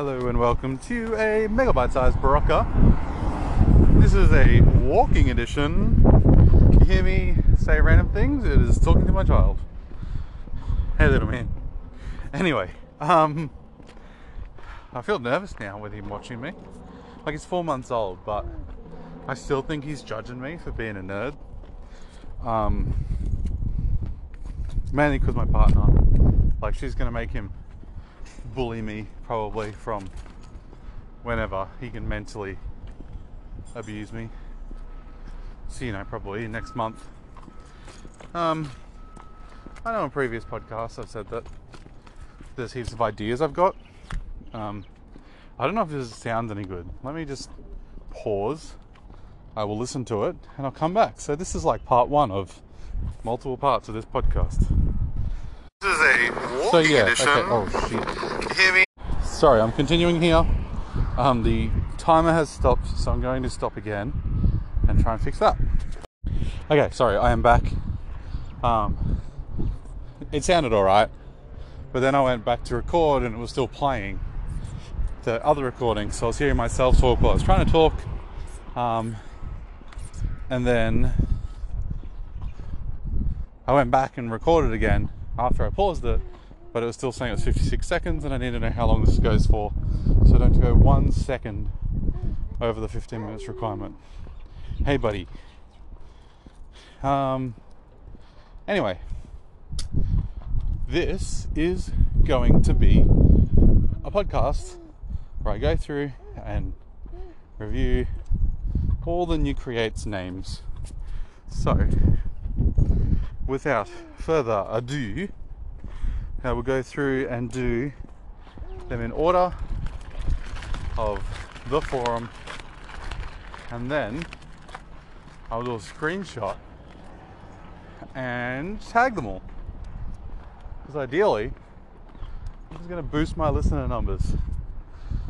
Hello and welcome to a MegaBite sized Berocka. This is a walking edition. Can You hear me say random things? It is talking to my child. Hey little man. Anyway, um I feel nervous now with him watching me. Like he's four months old, but I still think he's judging me for being a nerd. Um mainly because my partner, like she's gonna make him bully me probably from whenever he can mentally abuse me. So you know, probably next month. Um, I know in previous podcasts I've said that there's heaps of ideas I've got. Um, I don't know if this sounds any good. Let me just pause. I will listen to it and I'll come back. So this is like part one of multiple parts of this podcast. This is a walking So yeah, edition. okay. Oh shit. You hear me? Sorry, I'm continuing here. Um, the timer has stopped, so I'm going to stop again and try and fix that. Okay, sorry, I am back. Um, it sounded alright, but then I went back to record and it was still playing the other recording, so I was hearing myself talk while I was trying to talk. Um, and then I went back and recorded again after I paused it, but it was still saying it was 56 seconds, and I need to know how long this goes for, so don't go one second over the 15 minutes requirement. Hey, buddy. Um. Anyway, this is going to be a podcast where I go through and review all the new creates names. So, without further ado, I will go through and do them in order of the forum, and then I'll do a screenshot and tag them all. Because ideally, this is going to boost my listener numbers.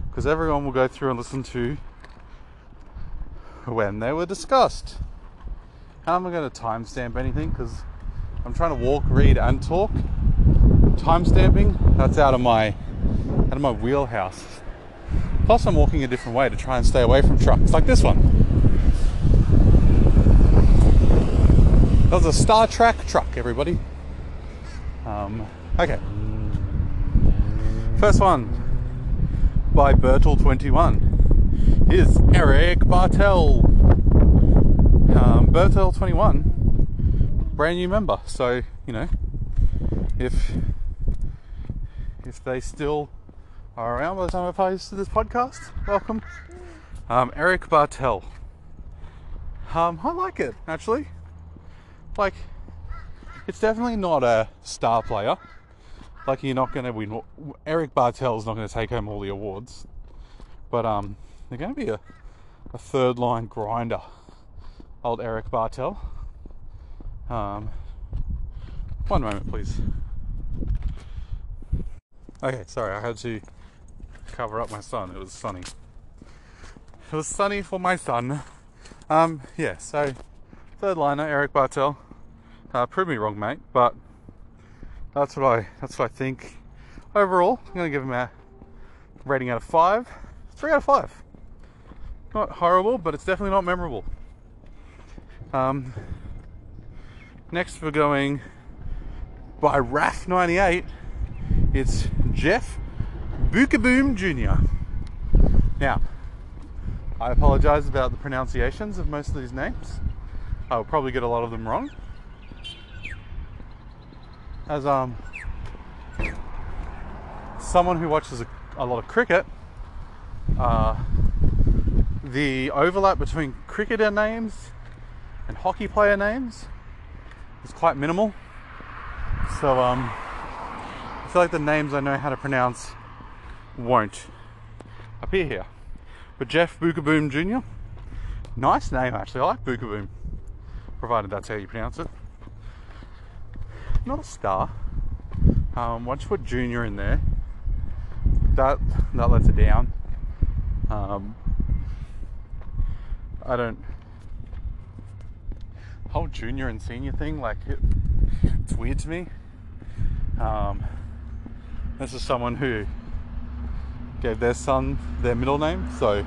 Because everyone will go through and listen to when they were discussed. And I'm not going to timestamp anything because I'm trying to walk, read, and talk. Timestamping, that's out of my out of my wheelhouse. Plus, I'm walking a different way to try and stay away from trucks like this one. That was a Star Trek truck, everybody. Um, okay. First one by Bertel21 is Eric Bartel. Um, Bertel21, brand new member. So, you know, if if they still are around by the time I post this podcast, welcome. Um, Eric Bartel. Um, I like it actually. Like, it's definitely not a star player. Like, you're not going to win. Eric Bartel's not going to take home all the awards, but um, they're going to be a, a third line grinder. Old Eric Bartel. Um, one moment, please. Okay, sorry, I had to cover up my son. It was sunny. It was sunny for my son. Um, yeah, so third liner, Eric Bartel. Uh, prove me wrong, mate, but that's what I that's what I think. Overall, I'm gonna give him a rating out of five. Three out of five. Not horrible, but it's definitely not memorable. Um, next we're going by RAF98. It's Jeff Bookaboom Jr. Now, I apologize about the pronunciations of most of these names. I'll probably get a lot of them wrong. As um someone who watches a, a lot of cricket, uh, the overlap between cricketer names and hockey player names is quite minimal. So um, feel like the names I know how to pronounce won't appear here. But Jeff Bookaboom Jr. Nice name actually. I like Bookaboom. Provided that's how you pronounce it. Not a star. Um, once you put Junior in there, that that lets it down. Um, I don't whole junior and senior thing like it, it's weird to me. Um, this is someone who gave their son their middle name, so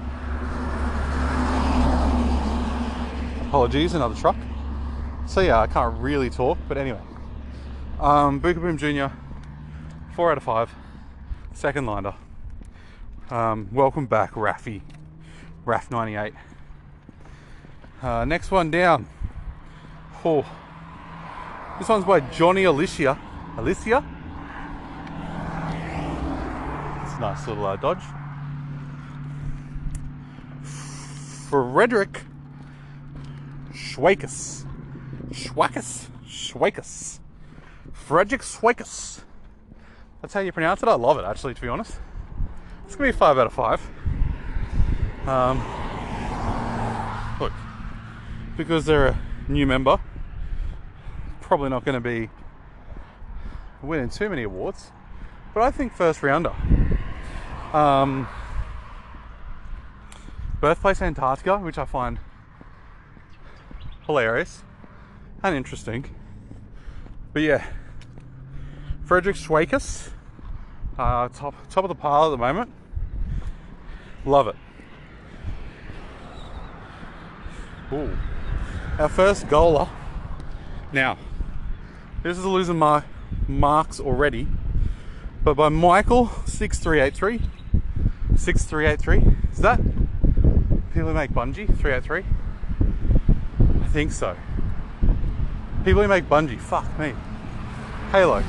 apologies, another truck. So yeah, I can't really talk, but anyway. Um, Bookaboom Jr., 4 out of 5, second liner. Um, welcome back, Raffy. Raff98. Uh, next one down. Oh, this one's by Johnny Alicia. Alicia? It's a nice little uh, Dodge. Frederick Schweikus. Schweikus? Schweikus. Frederick Schweikus. That's how you pronounce it. I love it, actually, to be honest. It's gonna be five out of five. Um, look, because they're a new member, probably not going to be winning too many awards, but I think first rounder. Um, Birthplace Antarctica, which I find hilarious and interesting. But yeah, Frederick Schweikus, uh, top top of the pile at the moment. Love it. Ooh. Our first goaler. Now, this is losing my marks already, but by Michael six three eight three. Six three eight three. Is that people who make bungee? Three eight three. I think so. People who make bungee. Fuck me. Halo.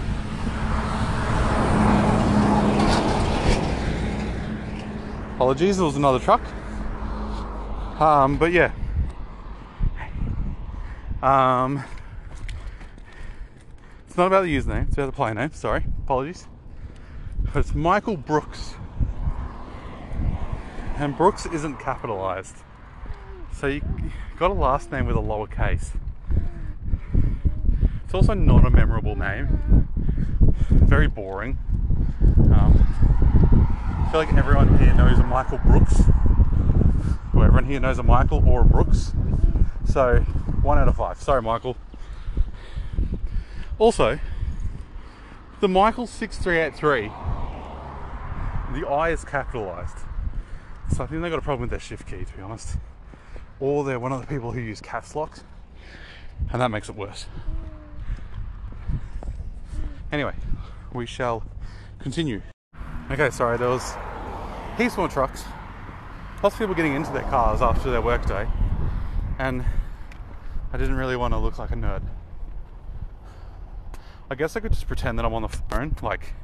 Apologies, there was another truck. Um, but yeah. Um, it's not about the username, it's about the player name. Sorry, apologies. But it's Michael Brooks. And Brooks isn't capitalized. So you got a last name with a lowercase. It's also not a memorable name. Very boring. Um, I feel like everyone here knows a Michael Brooks. Or everyone here knows a Michael or a Brooks. So, one out of five. Sorry, Michael. Also, the Michael 6383, the I is capitalized. So I think they got a problem with their shift key, to be honest. Or they're one of the people who use caps locks, and that makes it worse. Anyway, we shall continue. Okay, sorry, there was heaps more trucks. Lots of people getting into their cars after their workday, and I didn't really want to look like a nerd. I guess I could just pretend that I'm on the phone, like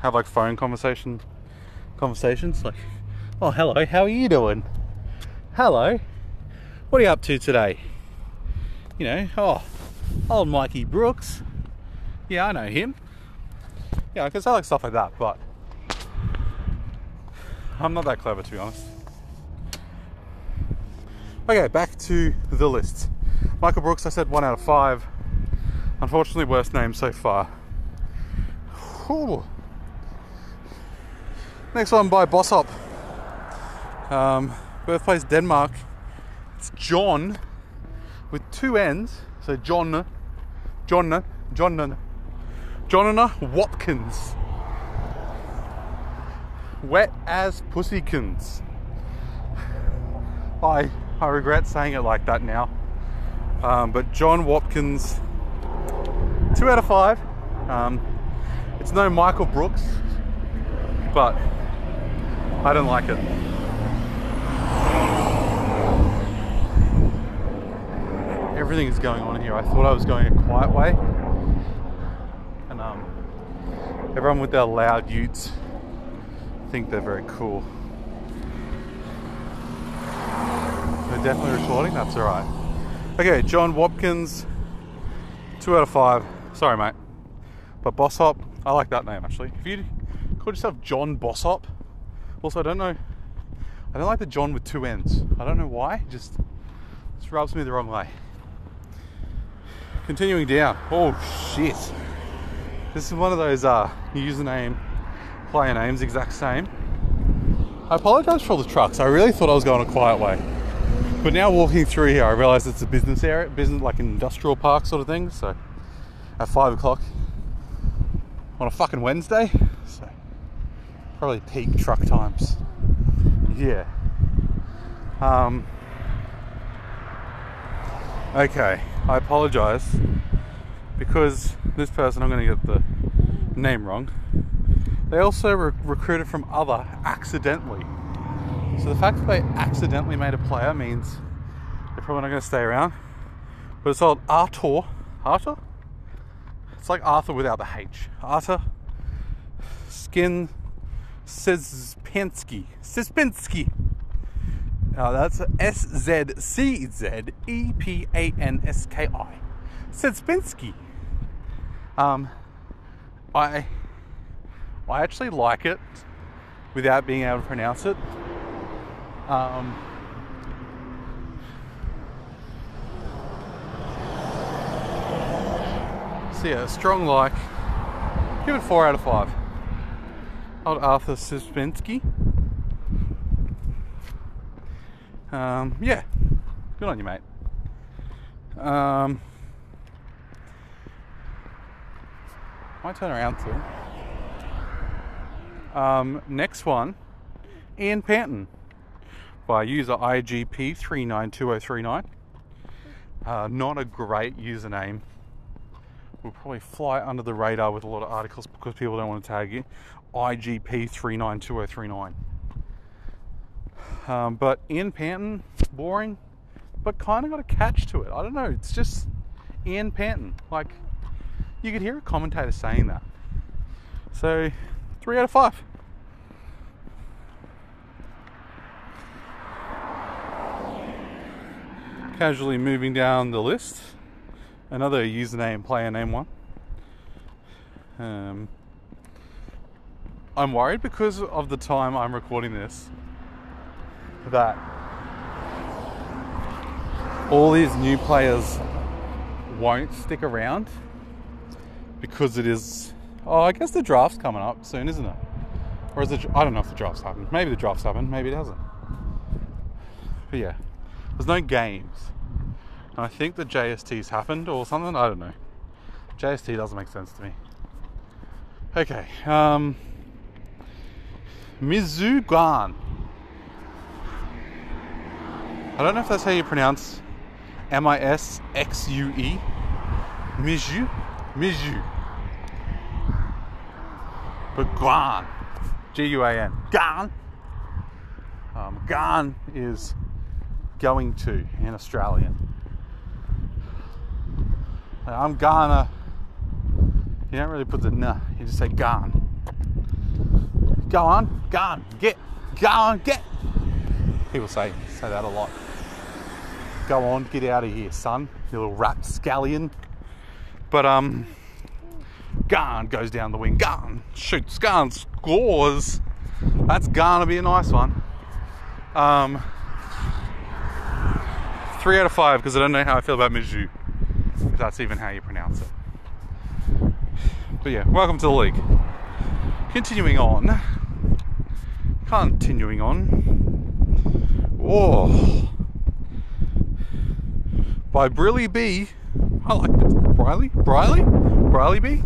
have like phone conversation conversations, like, oh hello, how are you doing? Hello, what are you up to today? You know, oh, old Mikey Brooks. Yeah, I know him. Yeah, I can say like stuff like that, but I'm not that clever to be honest. Okay, back to the list. Michael Brooks, I said one out of five. Unfortunately, worst name so far. Whew. Next one by Bossop. Um, birthplace Denmark. It's John with two N's. So John, John, John, John Watkins. Wet as pussykins. I I regret saying it like that now. Um, but John Watkins, two out of five. Um, it's no Michael Brooks, but I don't like it. Everything is going on here. I thought I was going a quiet way, and um, everyone with their loud utes think they're very cool. They're definitely recording, that's alright. Okay, John Watkins, two out of five. Sorry, mate. But Bossop, I like that name actually. If you call yourself John Bossop, also I don't know, I don't like the John with two N's. I don't know why, just, just rubs me the wrong way. Continuing down. Oh shit. This is one of those uh, username, player names, exact same. I apologize for all the trucks. I really thought I was going a quiet way. But now walking through here, I realise it's a business area, business like an industrial park sort of thing. So at five o'clock on a fucking Wednesday, Probably peak truck times. Yeah. Um, okay, I apologize because this person, I'm going to get the name wrong. They also re- recruited from other accidentally. So the fact that they accidentally made a player means they're probably not going to stay around. But it's called Artur. Artur? It's like Arthur without the H. Arthur Skin Szepinski. Szepinski. Uh, that's S Z C Z E P A N S K I. Szepinski. Um, I I actually like it without being able to pronounce it. Um, so yeah, strong like. Give it four out of five. Old Arthur Szepinski. Um, yeah, good on you, mate. Um, might turn around too. Um, next one, Ian Panton by user IGP392039. Uh, not a great username. Will probably fly under the radar with a lot of articles because people don't want to tag you. IGP392039. Um, but Ian Panton, boring, but kind of got a catch to it. I don't know. It's just Ian Panton. Like you could hear a commentator saying that. So three out of five. Casually moving down the list, another username, player name one. Um, I'm worried because of the time I'm recording this that all these new players won't stick around because it is Oh, I guess the draft's coming up soon, isn't it? Or is it? I don't know if the draft's happened. Maybe the draft's happened. Maybe it hasn't. But yeah, there's no games. And I think the JST's happened or something. I don't know. JST doesn't make sense to me. Okay. Um, Mizugan. I don't know if that's how you pronounce M I S X U E. Mizu. Mizu but Guan, G-U-A-N, Guan. Um, Guan is going to in Australian. I'm gonna. You don't really put the nah. You just say gone. Go on, gone, get, go on, get. People say say that a lot. Go on, get out of here, son. You little rapscallion. But um, Gone goes down the wing. Gone shoots. Gone scores. That's gonna be a nice one. Um, three out of five because I don't know how I feel about Mizu. If that's even how you pronounce it. But yeah, welcome to the league. Continuing on. Continuing on. Oh. By Briley B. I like this. Briley? Briley? Briley B?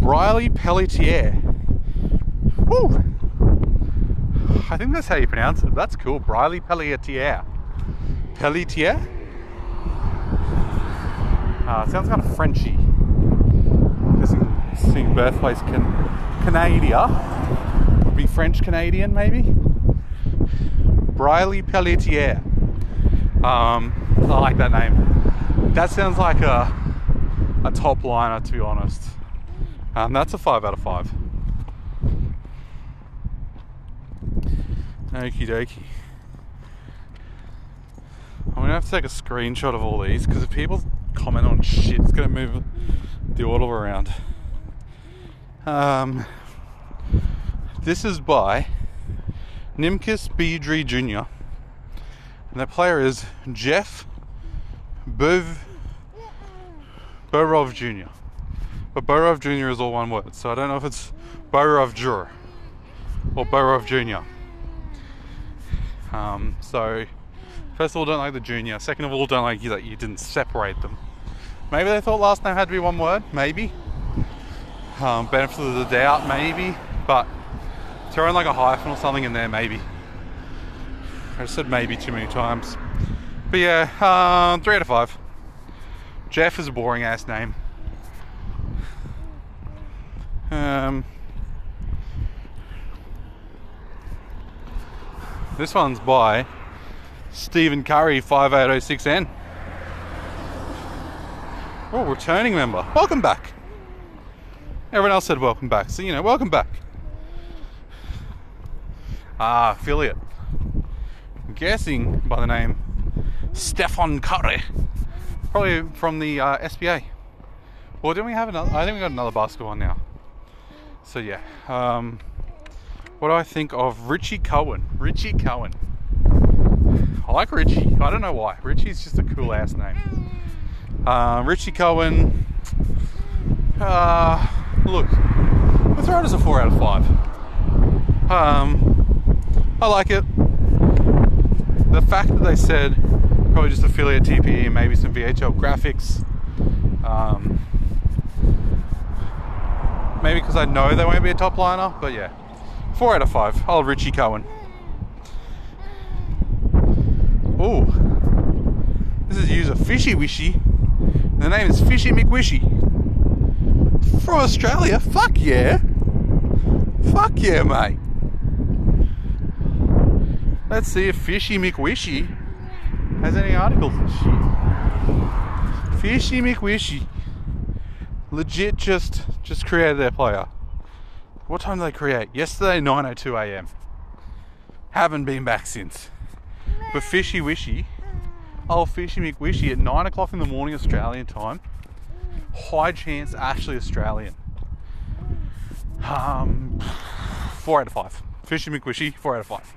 Briley Pelletier. Woo! I think that's how you pronounce it. That's cool. Briley Pelletier. Pelletier? Uh, sounds kind of Frenchy. Seeing birthplace can Canada be French Canadian maybe. Briley Pelletier. Um, I like that name. That sounds like a a top liner to be honest. Um, that's a 5 out of 5. Okie dokie. I'm gonna have to take a screenshot of all these because if people comment on shit, it's gonna move the order around. Um, this is by Nimkus Beedry Jr. And the player is Jeff Bov Borov Jr. But Borov Jr. is all one word, so I don't know if it's Borov Jr. or Borov Jr. Um, so, first of all, don't like the junior. Second of all, don't like you that you didn't separate them. Maybe they thought last name had to be one word. Maybe. Um, benefit of the doubt, maybe, but throwing like a hyphen or something in there, maybe. I said maybe too many times. But yeah, um, three out of five. Jeff is a boring ass name. Um, this one's by Stephen Curry 5806N. Oh, returning member. Welcome back. Everyone else said welcome back, so you know, welcome back. Ah, affiliate. I'm guessing by the name Stefan Curry. Probably from the uh, SBA. Well, didn't we have another? I think we got another basketball now. So yeah. Um, what do I think of Richie Cohen? Richie Cohen. I like Richie. I don't know why. Richie's just a cool ass name. Uh, Richie Cohen. Uh, look, we'll throw it as a four out of five. Um, I like it. The fact that they said probably just affiliate TPE, maybe some VHL graphics. Um, maybe because I know they won't be a top liner, but yeah, four out of five. I'll Richie Cohen. Ooh, this is user Fishy Wishy. The name is Fishy McWishy. From Australia? Fuck yeah. Fuck yeah, mate. Let's see if Fishy McWishy has any articles shit. Fishy McWishy. Legit just just created their player. What time did they create? Yesterday, 9.02 a.m. Haven't been back since. But Fishy Wishy Oh, Fishy McWishy at 9 o'clock in the morning Australian time. High chance actually Australian. Um, 4 out of 5. Fishy McWishy, 4 out of 5.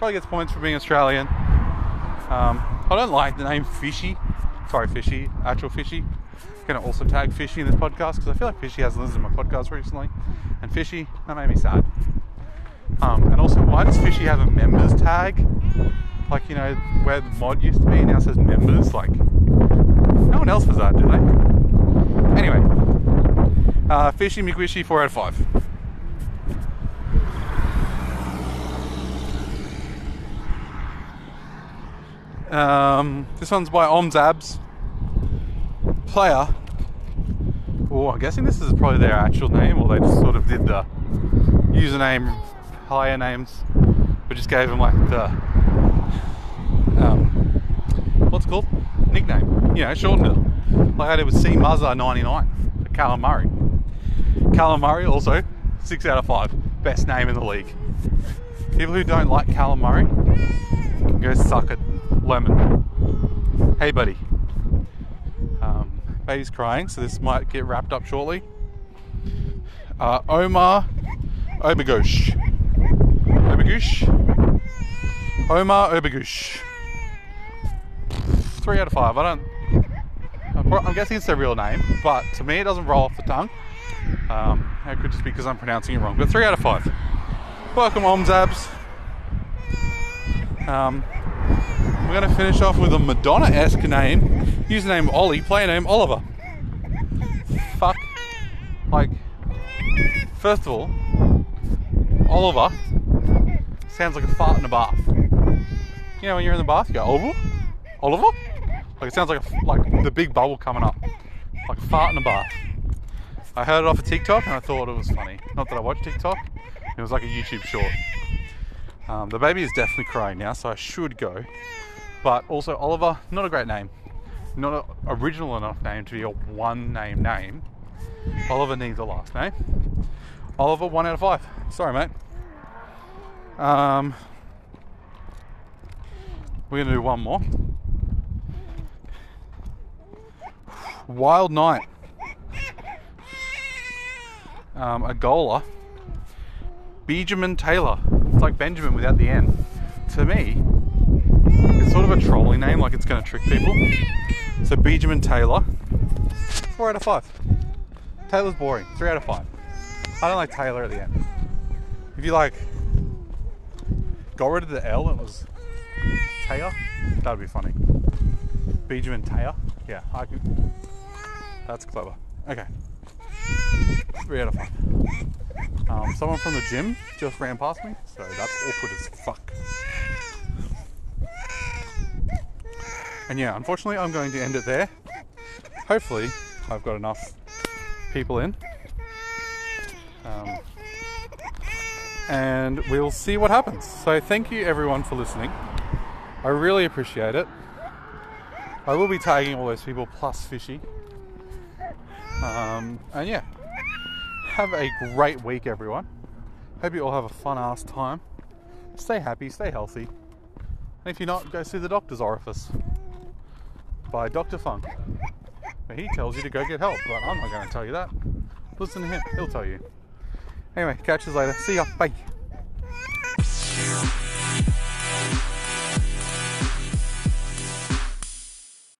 Probably gets points for being Australian. Um, I don't like the name Fishy. Sorry, Fishy. Actual Fishy. Gonna also tag Fishy in this podcast because I feel like Fishy hasn't listened to my podcast recently. And Fishy, that made me sad. Um, and also, why does Fishy have a members tag? Like, you know, where the mod used to be, now says members. Like, no one else does that, do they? Anyway, uh, Fishy McWishy, 4 out of 5. Um, this one's by Omzabs. Player. Oh, I'm guessing this is probably their actual name, or they just sort of did the username, player names, but just gave them like the um, what's called nickname. You know, shortened it. Like I did with C Muzza 99 for Callum Murray. Callum Murray also six out of five, best name in the league. People who don't like Callum Murray can go suck it, lemon. Hey, buddy. Um, baby's crying, so this might get wrapped up shortly. Uh, Omar Obagush. Obagush. Omar Obagush three out of five. I don't. I'm guessing it's their real name, but to me it doesn't roll off the tongue. Um, it could just be because I'm pronouncing it wrong. But three out of five. Welcome, Omzabs. Um, we're going to finish off with a Madonna-esque name. Username Ollie, player name Oliver. Fuck. Like, first of all, Oliver sounds like a fart in a bath. You know when you're in the bath, you go Oliver, Oliver. Like it sounds like a, like the big bubble coming up, like a fart in a bath. I heard it off of TikTok and I thought it was funny. Not that I watch TikTok. It was like a YouTube short. Um, the baby is definitely crying now, so I should go. But also Oliver, not a great name. Not an original enough name to be a one name name. Oliver needs a last name. Oliver, one out of five. Sorry, mate. Um, we're gonna do one more. Wild Night. Um, a goaler. Benjamin Taylor. It's like Benjamin without the N. To me, sort of a trolling name, like it's going to trick people. So Benjamin Taylor. Four out of five. Taylor's boring. Three out of five. I don't like Taylor at the end. If you like, got rid of the L, it was Taylor. That'd be funny. Benjamin Taylor. Yeah, I could. That's clever. Okay. three out of five. Um, someone from the gym just ran past me, so that's awkward as fuck. And yeah, unfortunately, I'm going to end it there. Hopefully, I've got enough people in. Um, and we'll see what happens. So, thank you everyone for listening. I really appreciate it. I will be tagging all those people plus Fishy. Um, and yeah, have a great week, everyone. Hope you all have a fun ass time. Stay happy, stay healthy. And if you're not, go see the doctor's orifice by Dr. Funk. He tells you to go get help, but I'm not going to tell you that. Listen to him, he'll tell you. Anyway, catch you later. See ya. Bye.